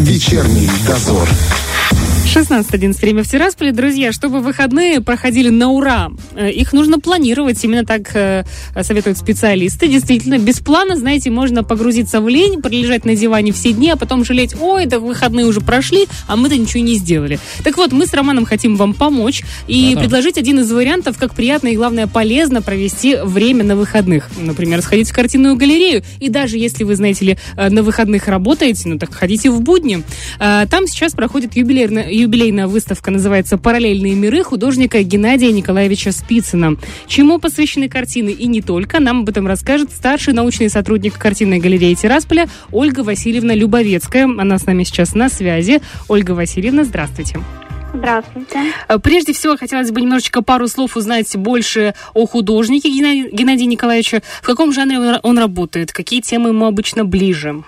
Вечерний дозор. 16.11 время в Тирасполе. Друзья, чтобы выходные проходили на ура, э, их нужно планировать. Именно так э, советуют специалисты. Действительно, без плана, знаете, можно погрузиться в лень, пролежать на диване все дни, а потом жалеть, ой, да выходные уже прошли, а мы-то ничего не сделали. Так вот, мы с Романом хотим вам помочь и Да-да. предложить один из вариантов, как приятно и, главное, полезно провести время на выходных. Например, сходить в картинную галерею. И даже если вы, знаете ли, э, на выходных работаете, ну так ходите в будни. Там сейчас проходит юбилейная, юбилейная выставка, называется «Параллельные миры» художника Геннадия Николаевича Спицына. Чему посвящены картины и не только, нам об этом расскажет старший научный сотрудник картинной галереи Тирасполя Ольга Васильевна Любовецкая. Она с нами сейчас на связи. Ольга Васильевна, здравствуйте. Здравствуйте. Э, Прежде всего, хотелось бы немножечко пару слов узнать больше о художнике Геннадия, Геннадия Николаевича. В каком жанре он, он работает? Какие темы ему обычно ближе?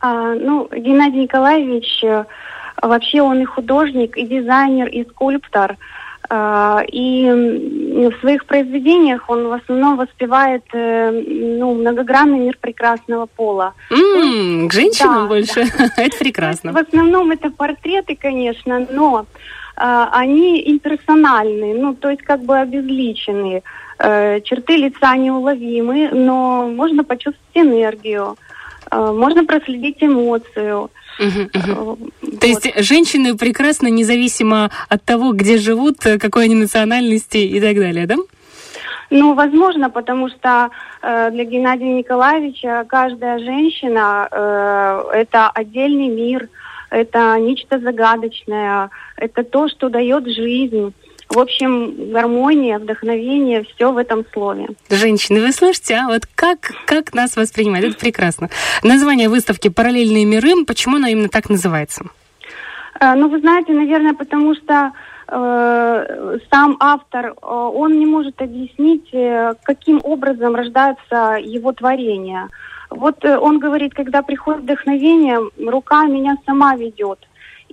А, ну, Геннадий Николаевич, э, вообще он и художник, и дизайнер, и скульптор. А, и в своих произведениях он в основном воспевает э, ну, многогранный мир прекрасного пола. М, к женщинам Да, больше. Это В прекрасно. основном это портреты, конечно, но а, они имперсональные, ну, то есть как бы обезличенные. Э, черты лица неуловимы, но можно почувствовать энергию, э, можно проследить эмоцию. Мгм. Э, То вот. есть женщины прекрасно, независимо от того, где живут, э, какой они национальности и так далее, да? Ну, возможно, потому что э, для Геннадия Николаевича каждая женщина э, это отдельный мир, это нечто загадочное, это то, что дает жизнь. В общем, гармония, вдохновение, все в этом слове. Женщины, вы слышите, а? Вот как, как нас воспринимают? Это прекрасно. Название выставки «Параллельные миры». Почему оно именно так называется? Э, Ну, вы знаете, наверное, потому что э, сам автор, э, он не может объяснить, э, каким образом рождаются его творения. Вот он говорит, когда приходит вдохновение, рука меня сама ведет.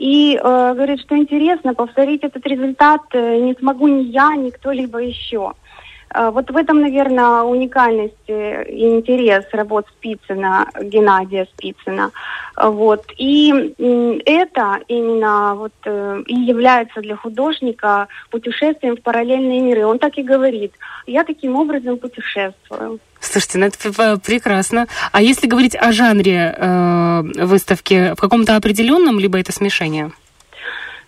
И э, говорит, что интересно, повторить этот результат э, не смогу ни я, ни кто-либо еще. Э, Вот в этом, наверное, уникальность э, и интерес работ Спицына, Геннадия Спицына. Э, Вот. И м, это именно вот, э, и является для художника путешествием в параллельные миры. Он так и говорит. Я таким образом путешествую. Слушайте, ну это прекрасно. А если говорить о жанре э, выставки, в каком-то определенном, либо это смешение?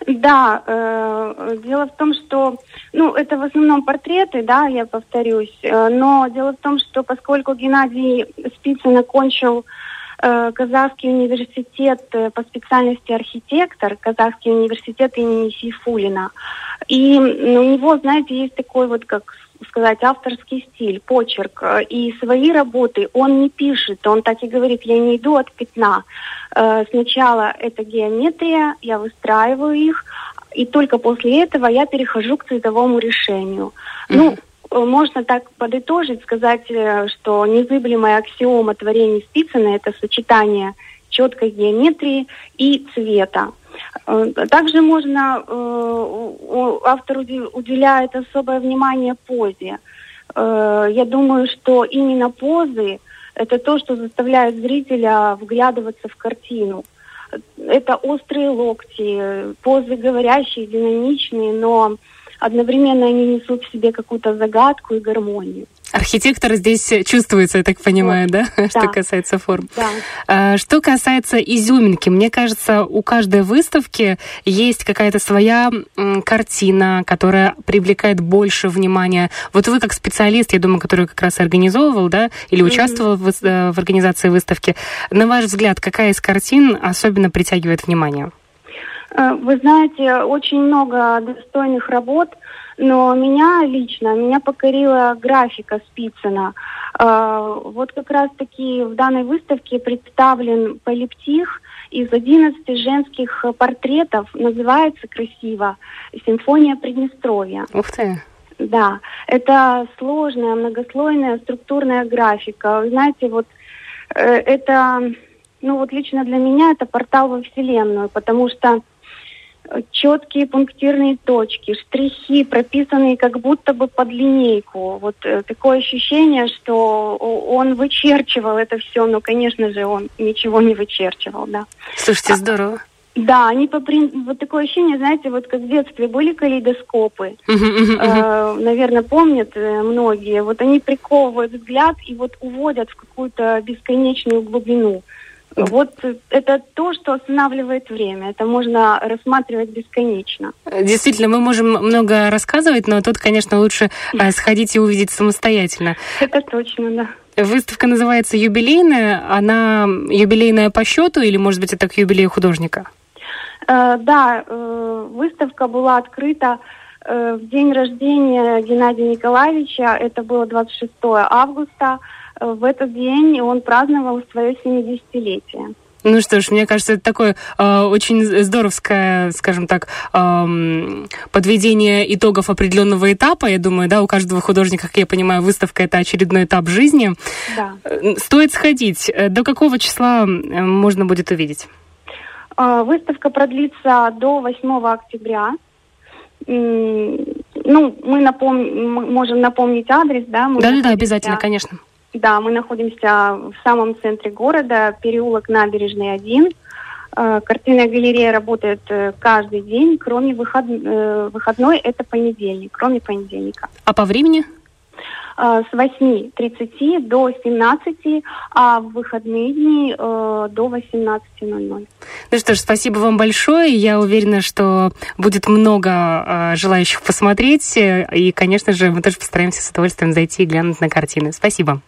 Да, э, дело в том, что, ну, это в основном портреты, да, я повторюсь, э, но дело в том, что поскольку Геннадий Спицын окончил э, Казахский университет э, по специальности архитектор, Казахский университет имени Сейфулина, и у него, знаете, есть такой вот, как сказать, авторский стиль, почерк. Э, И свои работы он не пишет, он так и говорит, я не иду от пятна. Э, Сначала это геометрия, я выстраиваю их, и только после этого я перехожу к цветовому решению. Ну, э, можно так подытожить, сказать, что незыблемая аксиома творений Спицына – это сочетание четкой геометрии и цвета. Э, Также можно, э, автор уделяет особое внимание позе. Э, Я думаю, что именно позы – это то, что заставляет зрителя вглядываться в картину. Это острые локти, позы говорящие, динамичные, но одновременно они несут в себе какую-то загадку и гармонию. Архитектор здесь чувствуется, я так понимаю, да, что Да. касается форм. Да. А, Что касается изюминки, мне кажется, у каждой выставки есть какая-то своя картина, которая привлекает больше внимания. Вот вы как специалист, я думаю, который как раз организовывал, да, или участвовал в, выс- э, в организации выставки, на ваш взгляд, какая из картин особенно притягивает внимание? Э, Вы знаете, очень много достойных работ, но меня лично, меня покорила графика Спицына. Э, Вот как раз-таки в данной выставке представлен полиптих из 11 женских портретов, называется красиво «Симфония Приднестровья». Ух ты! Да, это сложная, многослойная структурная графика. Вы знаете, вот э, это, ну вот лично для меня это портал во Вселенную, потому что четкие пунктирные точки, штрихи, прописанные как будто бы под линейку. Вот э, такое ощущение, что он вычерчивал это все, но, конечно же, он ничего не вычерчивал, да. Слушайте, здорово. Да, они по прин... вот такое ощущение, знаете, вот как в детстве были калейдоскопы, э, наверное, помнят э, многие. Вот они приковывают взгляд и вот уводят в какую-то бесконечную глубину. Вот это то, что останавливает время. Это можно рассматривать бесконечно. Действительно, мы можем много рассказывать, но тут, конечно, лучше э, сходить и увидеть самостоятельно. Это точно, да. Выставка называется «Юбилейная». Она юбилейная по счету или, может быть, это к юбилею художника? Э, да, э, выставка была открыта э, в день рождения Геннадия Николаевича. Это было 26 августа. Э, в этот день он праздновал свое 70-летие. Ну что ж, мне кажется, это такое э, очень здоровское, скажем так, э, подведение итогов определенного этапа. Я думаю, да, у каждого художника, как я понимаю, выставка это очередной этап жизни. Да. Стоит сходить. До какого числа можно будет увидеть? Выставка продлится до 8 октября. Ну, мы напом... можем напомнить адрес, да? Да-да-да, обязательно, конечно. Да, мы находимся в самом центре города, переулок Набережный 1. А, картинная галерея работает э, каждый день, кроме выход... Э, выходной, это понедельник, кроме понедельника. А по времени? Э, с 8.30 до 17, а в выходные дни э, до 18.00. Ну что ж, спасибо вам большое. Я уверена, что будет много э, желающих посмотреть. И, конечно же, мы тоже постараемся с удовольствием зайти и глянуть на картины. Спасибо.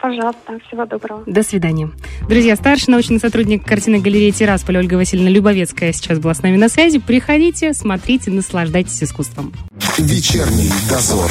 Пожалуйста, всего доброго. До свидания. Друзья, старший научный сотрудник картины галереи «Тирасполь» Ольга Васильевна Любовецкая сейчас была с нами на связи. Приходите, смотрите, наслаждайтесь искусством. Вечерний дозор.